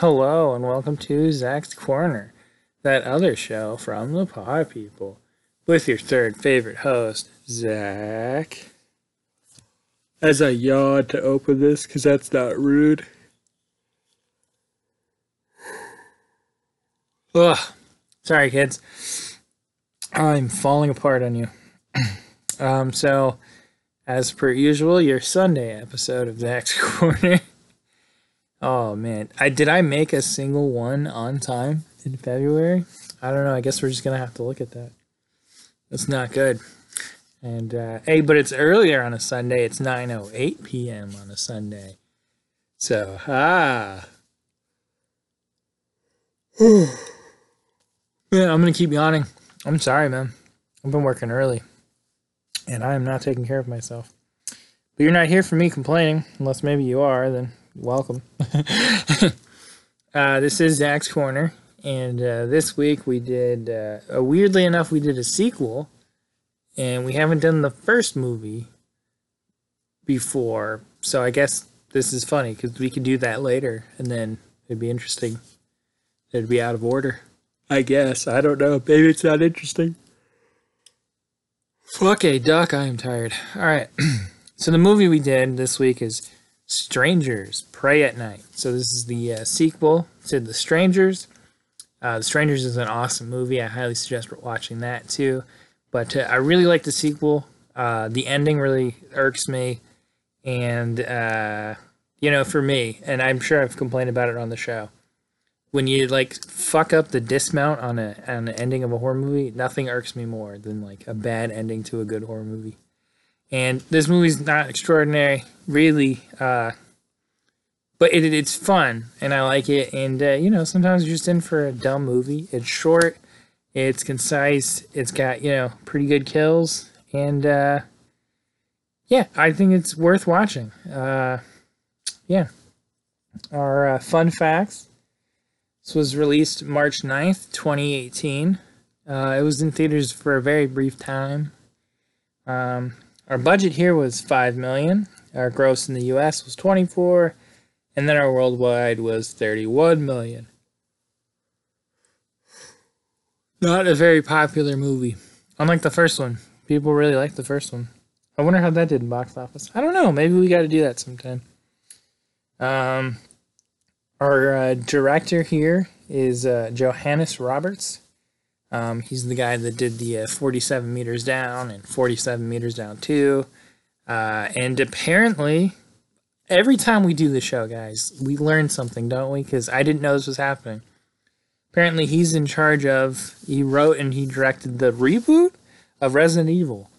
Hello and welcome to Zack's Corner, that other show from the Pie People, with your third favorite host, Zach. As I yawn to open this, because that's not rude. Ugh. Sorry, kids. I'm falling apart on you. um, so, as per usual, your Sunday episode of Zack's Corner. Oh man, I did I make a single one on time in February? I don't know. I guess we're just gonna have to look at that. That's not good. And uh, hey, but it's earlier on a Sunday. It's nine oh eight p.m. on a Sunday. So ah. yeah, I'm gonna keep yawning. I'm sorry, man. I've been working early, and I am not taking care of myself. But you're not here for me complaining, unless maybe you are. Then welcome. uh, this is Zack's Corner, and uh, this week we did, uh, uh, weirdly enough, we did a sequel, and we haven't done the first movie before, so I guess this is funny because we could do that later, and then it'd be interesting. It'd be out of order. I guess. I don't know. Maybe it's not interesting. Fuck a duck. I am tired. All right. so the movie we did this week is Strangers Prey at Night. So this is the uh, sequel to The Strangers. Uh, the Strangers is an awesome movie. I highly suggest watching that too. But uh, I really like the sequel. Uh, the ending really irks me, and uh, you know, for me, and I'm sure I've complained about it on the show. When you like fuck up the dismount on a on the ending of a horror movie, nothing irks me more than like a bad ending to a good horror movie. And this movie's not extraordinary, really, uh, but it, it's fun and I like it. And uh, you know, sometimes you're just in for a dumb movie. It's short, it's concise, it's got you know pretty good kills, and uh, yeah, I think it's worth watching. Uh, yeah, our uh, fun facts. This was released March 9th, 2018. Uh, it was in theaters for a very brief time. Um, our budget here was 5 million. Our gross in the US was 24 and then our worldwide was 31 million. Not a very popular movie. Unlike the first one. People really liked the first one. I wonder how that did in box office. I don't know. Maybe we got to do that sometime. Um, our uh, director here is uh, Johannes Roberts. Um, he's the guy that did the uh, 47 meters down and 47 meters down too. Uh, and apparently, every time we do the show, guys, we learn something, don't we? Because I didn't know this was happening. Apparently, he's in charge of, he wrote and he directed the reboot of Resident Evil.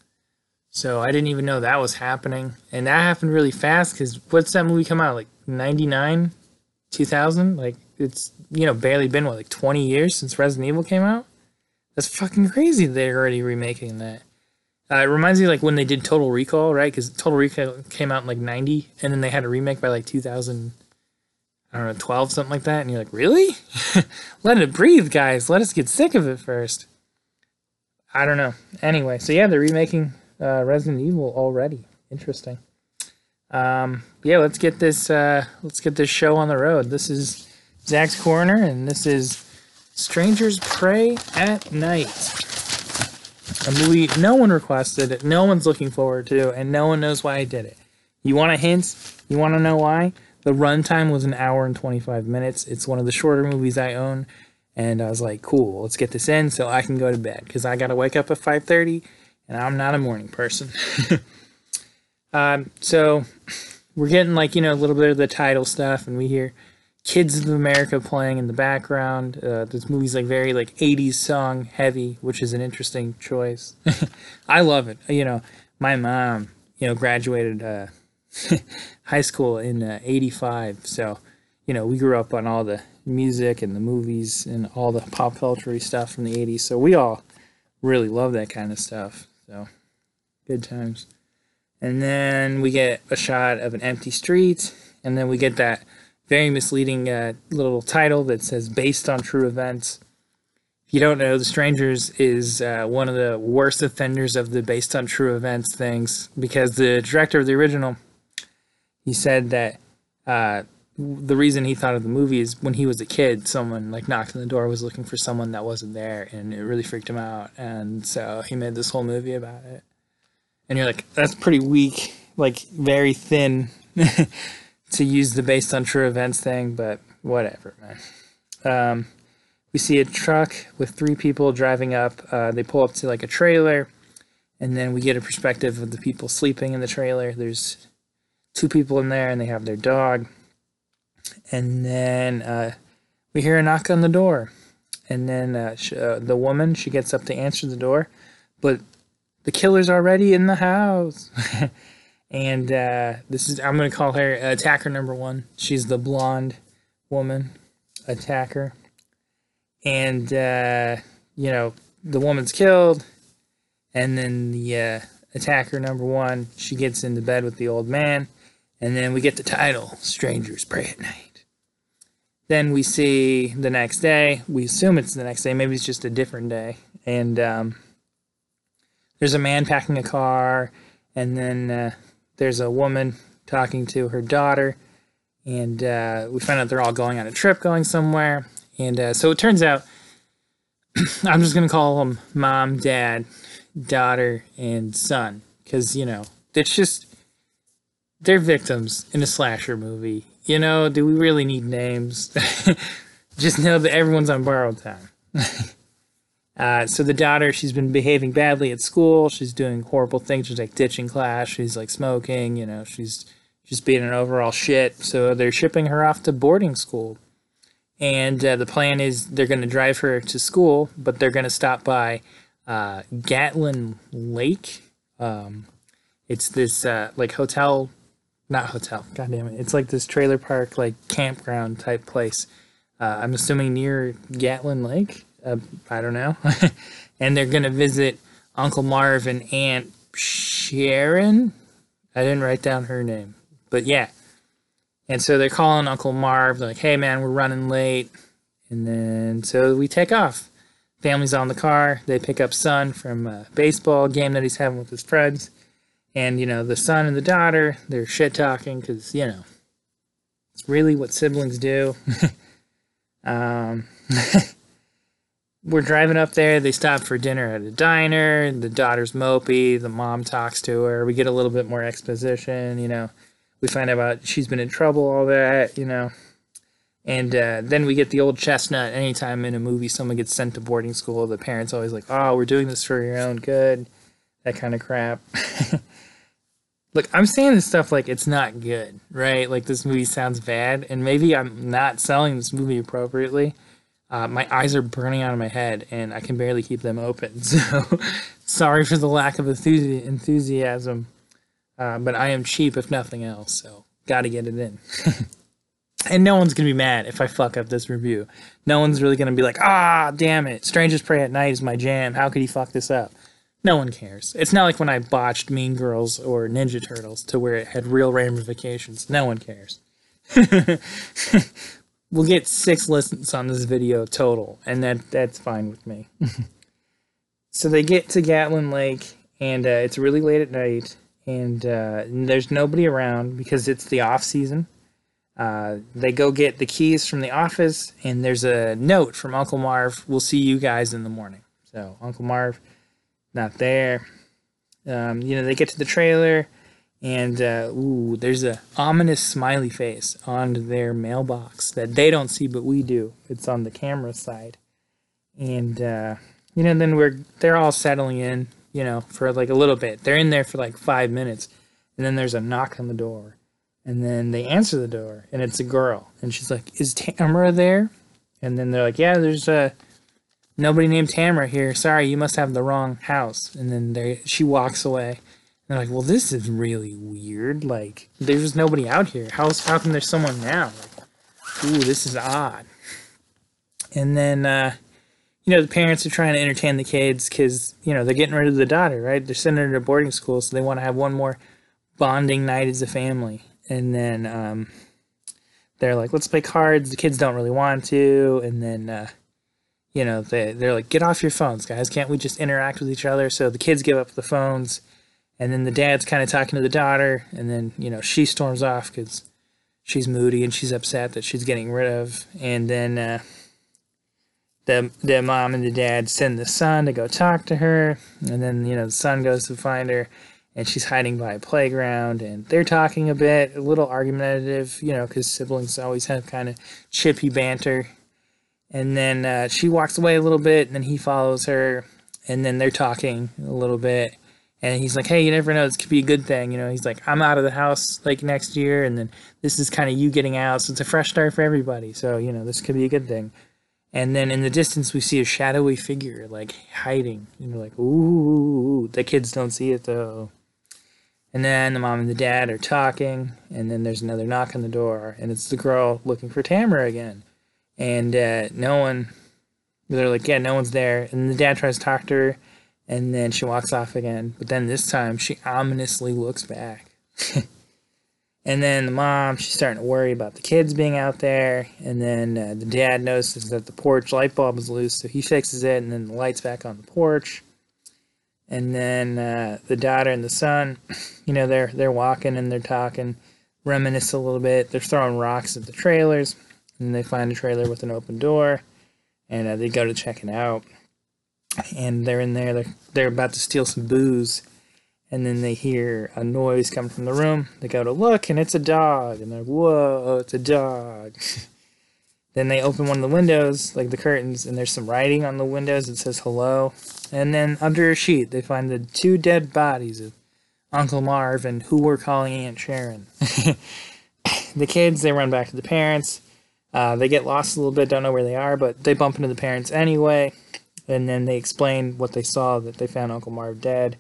So I didn't even know that was happening. And that happened really fast because what's that movie come out? Like 99? 2000? Like, it's, you know, barely been, what, like 20 years since Resident Evil came out? That's fucking crazy they're already remaking that. Uh, it reminds me like when they did Total Recall, right? Because Total Recall came out in like '90, and then they had a remake by like 2000, I don't know, 12, something like that. And you're like, really? Let it breathe, guys. Let us get sick of it first. I don't know. Anyway, so yeah, they're remaking uh, Resident Evil already. Interesting. Um, yeah, let's get this. Uh, let's get this show on the road. This is Zack's Corner, and this is Strangers Prey at Night. A movie no one requested, no one's looking forward to, and no one knows why I did it. You want a hint? You want to know why? The runtime was an hour and 25 minutes. It's one of the shorter movies I own, and I was like, cool, let's get this in so I can go to bed because I got to wake up at 5:30, and I'm not a morning person. um, so we're getting like you know a little bit of the title stuff, and we hear Kids of America playing in the background. Uh, this movie's like very like 80s song heavy, which is an interesting choice. I love it. You know, my mom, you know, graduated uh, high school in uh, 85. So, you know, we grew up on all the music and the movies and all the pop culture stuff from the 80s. So we all really love that kind of stuff. So good times. And then we get a shot of an empty street. And then we get that very misleading uh, little title that says based on true events. If you don't know, The Strangers is uh, one of the worst offenders of the based on true events things because the director of the original, he said that uh, the reason he thought of the movie is when he was a kid, someone like knocked on the door was looking for someone that wasn't there, and it really freaked him out, and so he made this whole movie about it. And you're like, that's pretty weak, like very thin to use the based on true events thing, but whatever, man. Um, we see a truck with three people driving up. Uh, they pull up to like a trailer, and then we get a perspective of the people sleeping in the trailer. There's two people in there, and they have their dog. And then uh, we hear a knock on the door, and then uh, sh- uh, the woman she gets up to answer the door, but the killer's already in the house. and uh, this is I'm gonna call her attacker number one. She's the blonde woman attacker, and uh, you know the woman's killed, and then the uh, attacker number one she gets into bed with the old man, and then we get the title "Strangers Prey at Night." Then we see the next day. We assume it's the next day. Maybe it's just a different day, and um, there's a man packing a car, and then uh, there's a woman talking to her daughter, and uh, we find out they're all going on a trip, going somewhere, and uh, so it turns out I'm just gonna call them mom, dad, daughter, and son, because you know it's just they're victims in a slasher movie. You know, do we really need names? just know that everyone's on borrowed time. Uh, so the daughter, she's been behaving badly at school. She's doing horrible things. She's like ditching class. She's like smoking. You know, she's just being an overall shit. So they're shipping her off to boarding school. And uh, the plan is they're going to drive her to school, but they're going to stop by uh, Gatlin Lake. Um, it's this uh, like hotel, not hotel. God damn it! It's like this trailer park, like campground type place. Uh, I'm assuming near Gatlin Lake uh, I don't know. and they're to visit Uncle Marv and Aunt Sharon. I didn't write down her name, but yeah. And so they're calling Uncle Marv, like, hey man, we're running late. And then so we take off. Family's on the car. They pick up son from a baseball game that he's having with his friends. And, you know, the son and the daughter, they're shit talking because, you know, it's really what siblings do. um, we're driving up there. They stop for dinner at a diner. The daughter's mopey. The mom talks to her. We get a little bit more exposition. You know, we find out about she's been in trouble, all that. You know, and uh, then we get the old chestnut. Anytime in a movie someone gets sent to boarding school, the parents always like, "Oh, we're doing this for your own good," that kind of crap. Look, I'm saying this stuff like it's not good, right? Like this movie sounds bad, and maybe I'm not selling this movie appropriately uh, my eyes are burning out of my head and I can barely keep them open. So sorry for the lack of enthusi- enthusiasm, uh, but I am cheap if nothing else. So got to get it in. and no one's gonna be mad if I fuck up this review. No one's really gonna be like, ah, damn it, Strangers Prey at Night is my jam. How could he fuck this up? No one cares. It's not like when I botched Mean Girls or Ninja Turtles to where it had real ramifications. No one cares. we'll get six listens on this video total, and that that's fine with me. so they get to Gatlin Lake, and uh, it's really late at night, and, uh, there's nobody around because it's the off season. Uh, they go get the keys from the office, and there's a note from Uncle Marv. We'll see you guys in the morning. So Uncle Marv, not there. Um, you know, they get to the trailer and uh, ooh, there's a ominous smiley face on their mailbox that they don't see, but we do. It's on the camera side, and uh, you know, then we're they're all settling in, you know, for like a little bit. They're in there for like five minutes, and then there's a knock on the door, and then they answer the door, and it's a girl, and she's like, "Is Tamara there?" And then they're like, "Yeah, there's a." Uh, nobody named Tamara here. Sorry, you must have the wrong house. And then they, she walks away they're like, well, this is really weird. Like, there's nobody out here. How's how come there's someone now? Like, ooh, this is odd. And then, uh, you know, the parents are trying to entertain the kids because you know they're getting rid of the daughter, right? They're sending her to boarding school, so they want to have one more bonding night as a family. And then um, they're like, let's play cards. The kids don't really want to, and then. Uh, you know, they, they're like, get off your phones, guys. Can't we just interact with each other? So the kids give up the phones and then the dad's kind of talking to the daughter, and then you know she storms off because she's moody and she's upset that she's getting rid of. And then uh, the the mom and the dad send the son to go talk to her, and then you know the son goes to find her, and she's hiding by a playground, and they're talking a bit, a little argumentative, you know, because siblings always have kind of chippy banter. And then uh, she walks away a little bit, and then he follows her, and then they're talking a little bit. And he's like, "Hey, you never know. This could be a good thing, you know." He's like, "I'm out of the house like next year, and then this is kind of you getting out, so it's a fresh start for everybody. So you know, this could be a good thing." And then in the distance, we see a shadowy figure like hiding. And you're like, ooh, the kids don't see it though. And then the mom and the dad are talking, and then there's another knock on the door, and it's the girl looking for Tamara again. And uh, no one, they're like, yeah, no one's there. And the dad tries to talk to her, and then she walks off again. But then this time, she ominously looks back. And then the mom, she's starting to worry about the kids being out there. And then uh, the dad notices that the porch light bulb is loose, so he fixes it, and then the light's back on the porch. And then uh, the daughter and the son, you know, they're they're walking and they're talking, reminisce a little bit. They're throwing rocks at the trailers, and they find a trailer with an open door, and uh, they go to check it out. And they're in there. They're they're about to steal some booze and then they hear a noise come from the room. They go to look, and it's a dog. And they're whoa, it's a dog. then they open one of the windows, like the curtains, and there's some writing on the windows. It says hello. And then under a sheet, they find the two dead bodies of Uncle Marv and who we're calling Aunt Sharon. the kids, they run back to the parents. Uh, they get lost a little bit, don't know where they are, but they bump into the parents anyway. And then they explain what they saw that they found Uncle Marv dead.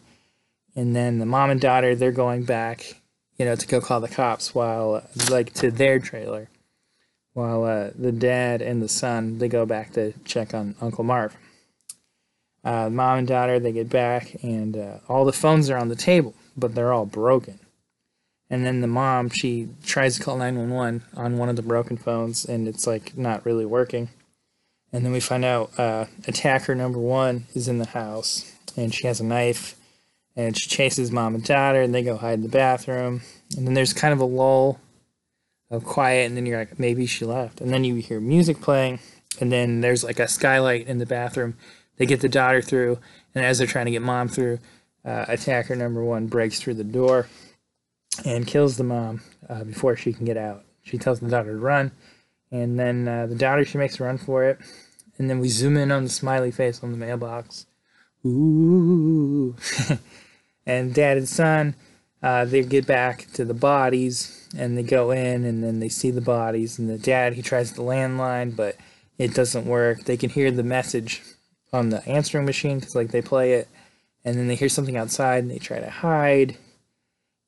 And then the mom and daughter they're going back you know to go call the cops while like to their trailer. While uh, the dad and the son they go back to check on uncle marv. Uh, mom and daughter they get back and uh, all the phones are on the table but they're all broken. And then the mom she tries to call 911 on one of the broken phones and it's like not really working and then we find out uh, attacker number one is in the house and she has a knife and she chases mom and daughter and they go hide in the bathroom. And then there's kind of a lull of quiet and then you're like maybe she left. And then you hear music playing and then there's like a skylight in the bathroom. They get the daughter through and as they're trying to get mom through uh, attacker number one breaks through the door and kills the mom uh, before she can get out. She tells the daughter to run and then uh, the daughter she makes a run for it. And then we zoom in on the smiley face on the mailbox. Ooh. And dad and son uh, they get back to the bodies and they go in and then they see the bodies. And the dad he tries the landline but it doesn't work. They can hear the message on the answering machine because like they play it. And then they hear something outside and they try to hide.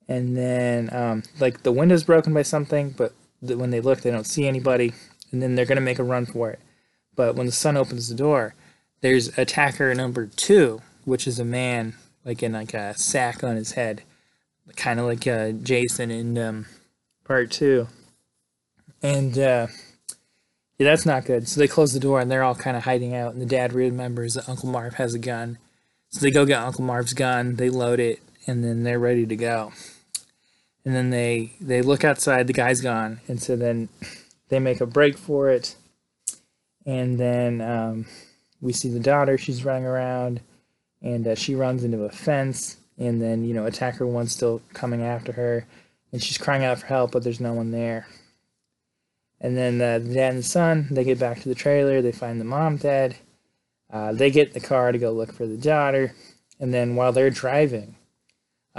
And then um, like the window's broken by something but when they look they don't see anybody and then they're going to make a run for it but when the son opens the door there's attacker number two which is a man like in like a sack on his head, kind of like uh, Jason in um, part two. And uh, yeah, that's not good. So they close the door and they're all kind of hiding out. And the dad remembers that Uncle Marv has a gun. So they go get Uncle Marv's gun, they load it, and then they're ready to go. And then they they look outside, the guy's gone, and so then they make a break for it. And then um, we see the daughter; she's running around. And uh, she runs into a fence. And then you know attacker one's still coming after her. And she's crying out for help but there's no one there. And then uh, the dad and the son they get back to the trailer. They find the mom dead. Uh, they get the car to go look for the daughter. And then while they're driving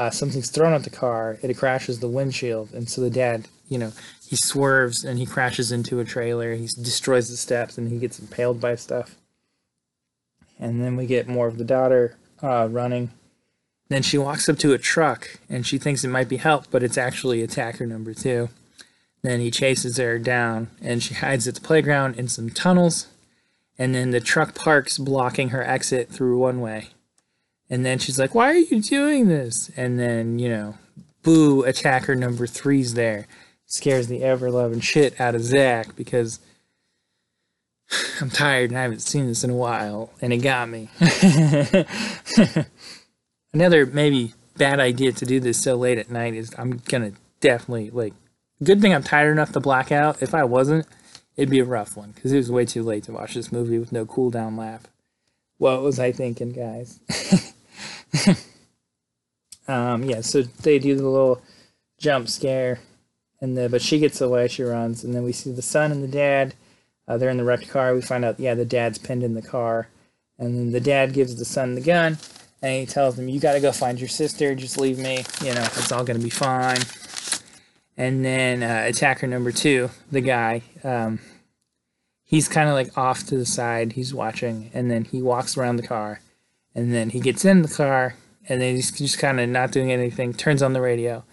uh, something's thrown at the car it crashes the windshield and so the dad you know he swerves and he crashes into a trailer he destroys the steps and he gets impaled by stuff and then we get more of the daughter uh, running. Then she walks up to a truck and she thinks it might be help, but it's actually attacker number two. Then he chases her down and she hides at the playground in some tunnels. And then the truck parks, blocking her exit through one way. And then she's like, Why are you doing this? And then, you know, boo, attacker number three's there. Scares the ever loving shit out of Zack because I'm tired and I haven't seen this in a while, and it got me. Another maybe bad idea to do this so late at night is I'm gonna definitely like Good thing I'm tired enough to black out. If I wasn't, it'd be a rough one because it was way too late to watch this movie with no cool down lap. What was I thinking, guys? um, yeah, so they do the little jump scare, and the, but she gets away. She runs, and then we see the son and the dad. Uh, they're in the wrecked car. We find out, yeah, the dad's pinned in the car, and then the dad gives the son the gun, and he tells him, "You got to go find your sister. Just leave me. You know, it's all gonna be fine." And then uh, attacker number two, the guy, um, he's kind of like off to the side. He's watching, and then he walks around the car, and then he gets in the car, and then he's just kind of not doing anything. Turns on the radio,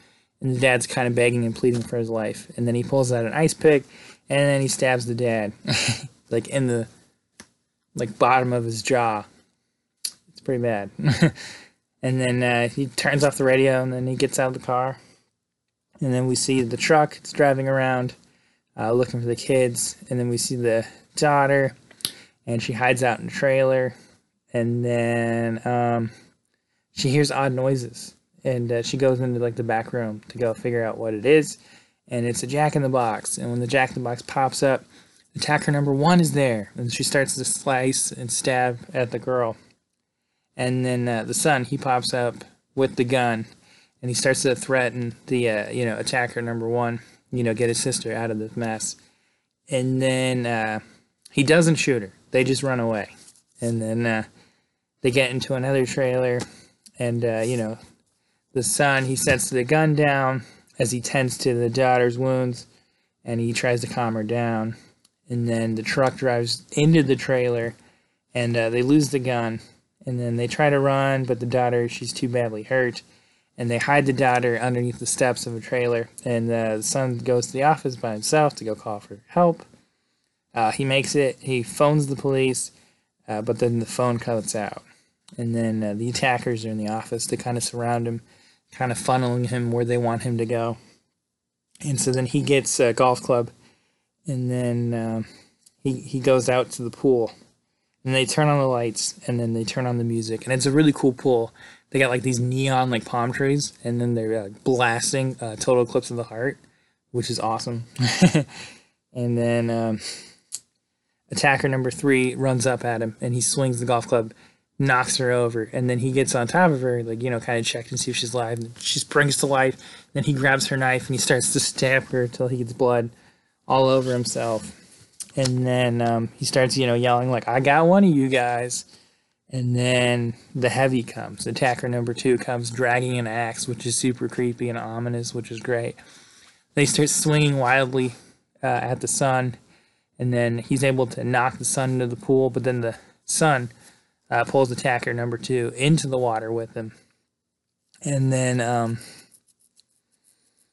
and the dad's kind of begging and pleading for his life. And then he pulls out an ice pick, and then he stabs the dad, like in the like bottom of his jaw. It's pretty bad. and then uh, he turns off the radio, and then he gets out of the car, and then we see the truck. It's driving around, uh, looking for the kids, and then we see the daughter, and she hides out in the trailer, and then um, she hears odd noises. And uh, she goes into like the back room to go figure out what it is. And it's a jack in the box. And when the jack in the box pops up attacker number one is there. And she starts to slice and stab at the girl. And then uh, the son he pops up with the gun. And he starts to threaten the uh, you know attacker number one you know get his sister out of this mess. And then uh, he doesn't shoot her. They just run away. And then uh, they get into another trailer and uh, you know the son, he sets the gun down as he tends to the daughter's wounds and he tries to calm her down. And then the truck drives into the trailer and uh, they lose the gun. And then they try to run, but the daughter, she's too badly hurt. And they hide the daughter underneath the steps of a trailer. And uh, the son goes to the office by himself to go call for help. Uh, he makes it, he phones the police, uh, but then the phone cuts out. And then uh, the attackers are in the office to kind of surround him kind of funneling him where they want him to go. And so then he gets a golf club, and then uh, he he goes out to the pool, and they turn on the lights, and then they turn on the music, and it's a really cool pool. They got like these neon like palm trees, and then they're uh, blasting uh, "Total Eclipse of the Heart," which is awesome. and then um, attacker number three runs up at him, and he swings the golf club knocks her over, and then he gets on top of her, like you know, kind of check and see if she's alive. And she springs to life. Then he grabs her knife and he starts to stab her until he gets blood all over himself. And then um, he starts, you know, yelling like, "I got one of you guys." And then the heavy comes. Attacker number two comes dragging an axe, which is super creepy and ominous, which is great. They start swinging wildly uh, at the son, and then he's able to knock the son into the pool. But then the son uh, pulls attacker number two into the water with him. And then, um,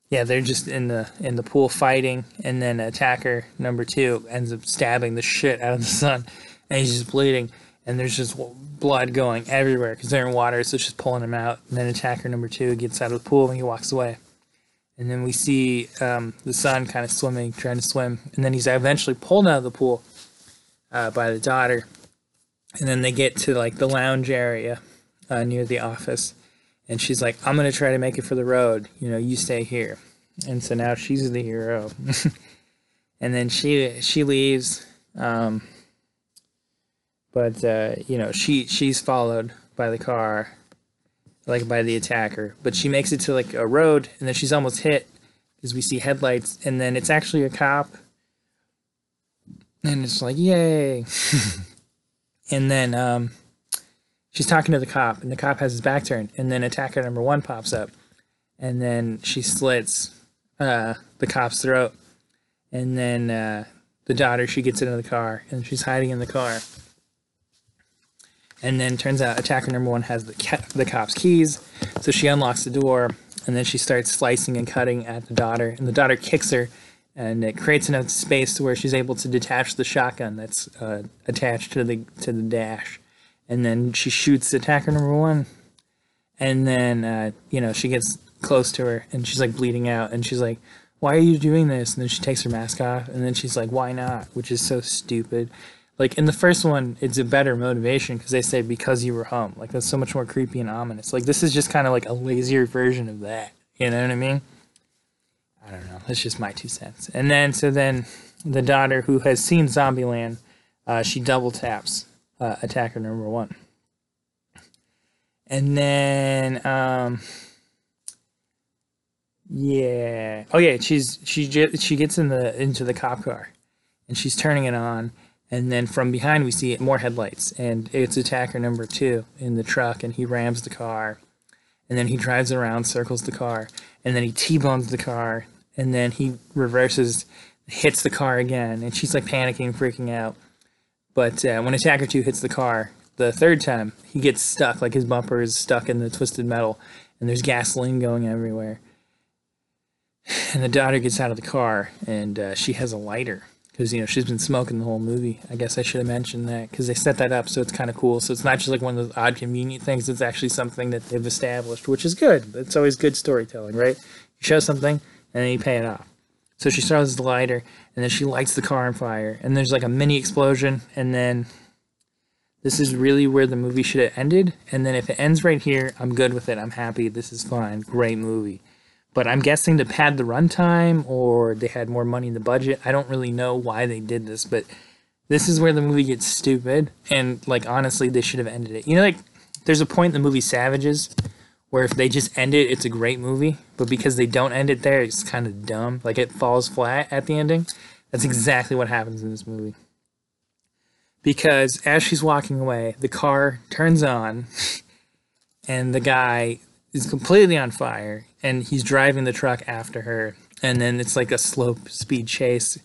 yeah, they're just in the in the pool fighting, and then attacker number two ends up stabbing the shit out of the son, and he's just bleeding, and there's just blood going everywhere because they're in water, so it's just pulling him out. And then attacker number two gets out of the pool and he walks away, and then we see um, the son kind of swimming, trying to swim, and then he's eventually pulled out of the pool uh, by the daughter, and then they get to like the lounge area uh, near the office. And she's like i'm gonna try to make it for the road. You know you stay here. And so now she's the hero. And then she she leaves um, but uh, you know she she's followed by the car like by the attacker. But she makes it to like a road and then she's almost hit because we see headlights. And then it's actually a cop. And it's like yay and then um, she's talking to the cop, and the cop has his back turned, and then attacker number one pops up, and then she slits uh, the cop's throat, and then uh, the daughter she gets into the car, and she's hiding in the car, and then turns out attacker number one has the ca- the cop's keys, so she unlocks the door, and then she starts slicing and cutting at the daughter, and the daughter kicks her and it creates enough space to where she's able to detach the shotgun that's uh, attached to the to the dash, and then she shoots attacker number one, and then uh, you know she gets close to her and she's like bleeding out, and she's like, "Why are you doing this?" And then she takes her mask off, and then she's like, "Why not?" Which is so stupid. Like in the first one, it's a better motivation because they say because you were home. Like that's so much more creepy and ominous. Like this is just kind of like a lazier version of that. You know what I mean? I don't know. That's just my two cents. And then so then the daughter who has seen Zombieland, uh, she double taps uh, attacker number one. And then um yeah. Oh yeah, she's she she gets in the into the cop car and she's turning it on and then from behind we see more headlights and it's attacker number 2 in the truck and he rams the car and then he drives around circles the car and then he T-bones the car and then he reverses hits the car again and she's like panicking freaking out but uh, when attacker 2 hits the car the third time he gets stuck like his bumper is stuck in the twisted metal and there's gasoline going everywhere and the daughter gets out of the car and uh, she has a lighter because you know she's been smoking the whole movie. I guess I should have mentioned that because they set that up so it's kind of cool. So it's not just like one of those odd, convenient things. It's actually something that they've established, which is good. It's always good storytelling, right? You show something and then you pay it off. So she starts the lighter and then she lights the car on fire and there's like a mini explosion and then this is really where the movie should have ended. And then if it ends right here, I'm good with it. I'm happy. This is fine. Great movie. But I'm guessing to pad the runtime or they had more money in the budget. I don't really know why they did this, but this is where the movie gets stupid. And like honestly, they should have ended it. You know, like there's a point in the movie Savages where if they just end it, it's a great movie. But because they don't end it there, it's kind of dumb. Like it falls flat at the ending. That's hmm. exactly what happens in this movie. Because as she's walking away, the car turns on and the guy is completely on fire and he's driving the truck after her and then it's like a slow speed chase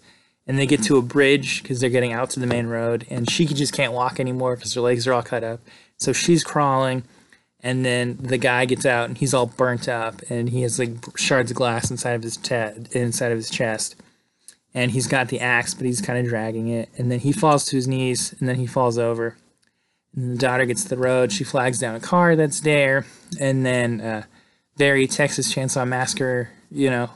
and they get to a bridge because they're getting out to the main road and she just can't walk anymore because her legs are all cut up so she's crawling and then the guy gets out and he's all burnt up and he has like shards of glass inside of his te- inside of his chest and he's got the axe but he's kind of dragging it and then he falls to his knees and then he falls over and the daughter gets to the road. She flags down a car that's there, and then uh, very Texas Chainsaw Massacre. You know,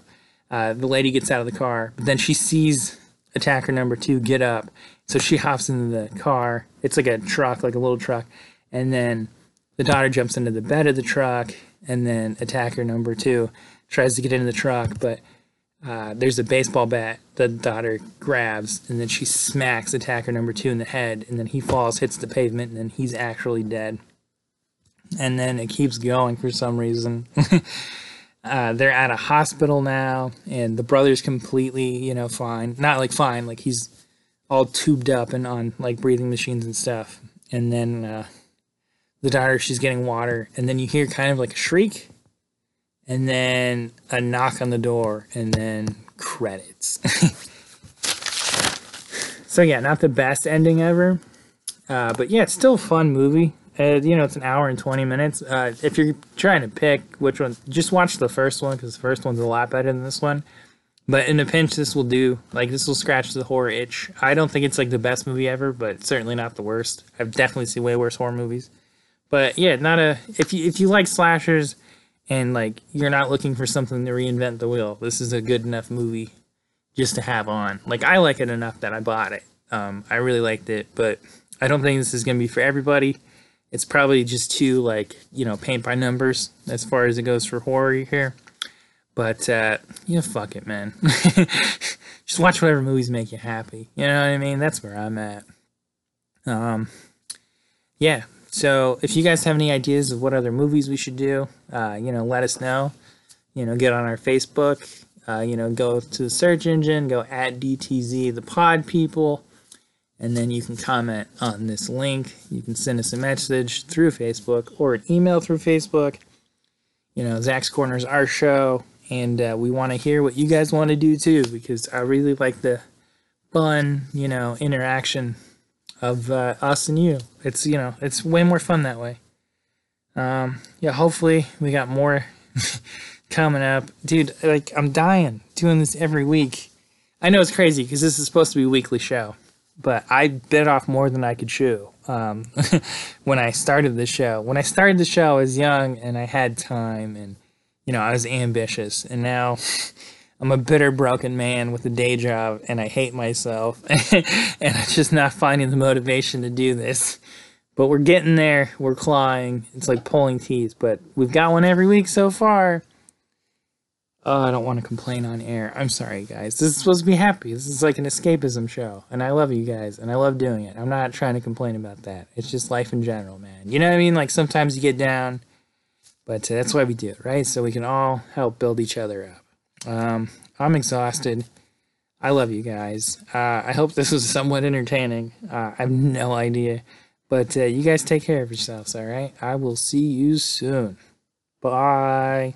uh, the lady gets out of the car, but then she sees attacker number two get up, so she hops into the car. It's like a truck, like a little truck, and then the daughter jumps into the bed of the truck, and then attacker number two tries to get into the truck, but uh, there's a baseball bat the daughter grabs, and then she smacks attacker number two in the head, and then he falls, hits the pavement, and then he's actually dead. And then it keeps going for some reason. uh, they're at a hospital now, and the brother's completely, you know, fine. Not like fine, like he's all tubed up and on like breathing machines and stuff. And then uh, the daughter, she's getting water, and then you hear kind of like a shriek and then a knock on the door, and then credits. so yeah, not the best ending ever, uh, but yeah, it's still a fun movie. Uh, you know, it's an hour and 20 minutes. Uh, if you're trying to pick which one, just watch the first one because the first one's a lot better than this one. But in a pinch, this will do. Like, this will scratch the horror itch. I don't think it's like the best movie ever, but certainly not the worst. I've definitely seen way worse horror movies. But yeah, not a. If you if you like slashers, and like you're not looking for something to reinvent the wheel. This is a good enough movie just to have on. Like I like it enough that I bought it. Um, I really liked it, but I don't think this is gonna be for everybody. It's probably just too like you know paint by numbers as far as it goes for horror here. But uh, yeah, fuck it, man. just watch whatever movies make you happy. You know what I mean? That's where I'm at. Um, yeah, so if you guys have any ideas of what other movies we should do, uh, you know, let us know. You know, get on our Facebook. Uh, you know, go to the search engine, go at DTZ the Pod People, and then you can comment on this link. You can send us a message through Facebook or an email through Facebook. You know, Zack's Corner is our show, and uh, we want to hear what you guys want to do too, because I really like the fun, you know, interaction of uh, us and you. It's you know it's way more fun that way. Um, yeah, hopefully we got more coming up, dude. Like I'm dying doing this every week. I know it's crazy because this is supposed to be a weekly show, but I bit off more than I could chew um, when I started the show. When I started the show, I was young and I had time, and you know I was ambitious, and now. I'm a bitter, broken man with a day job, and I hate myself, and I'm just not finding the motivation to do this. But we're getting there. We're clawing. It's like pulling teeth, but we've got one every week so far. Oh, I don't want to complain on air. I'm sorry, guys. This is supposed to be happy. This is like an escapism show, and I love you guys, and I love doing it. I'm not trying to complain about that. It's just life in general, man. You know what I mean? Like sometimes you get down, but uh, that's why we do it, right? So we can all help build each other up. Um, I'm exhausted. I love you guys. Uh, I hope this was somewhat entertaining. Uh, I have no idea, but uh, you guys take care of yourselves. All right. I will see you soon. Bye.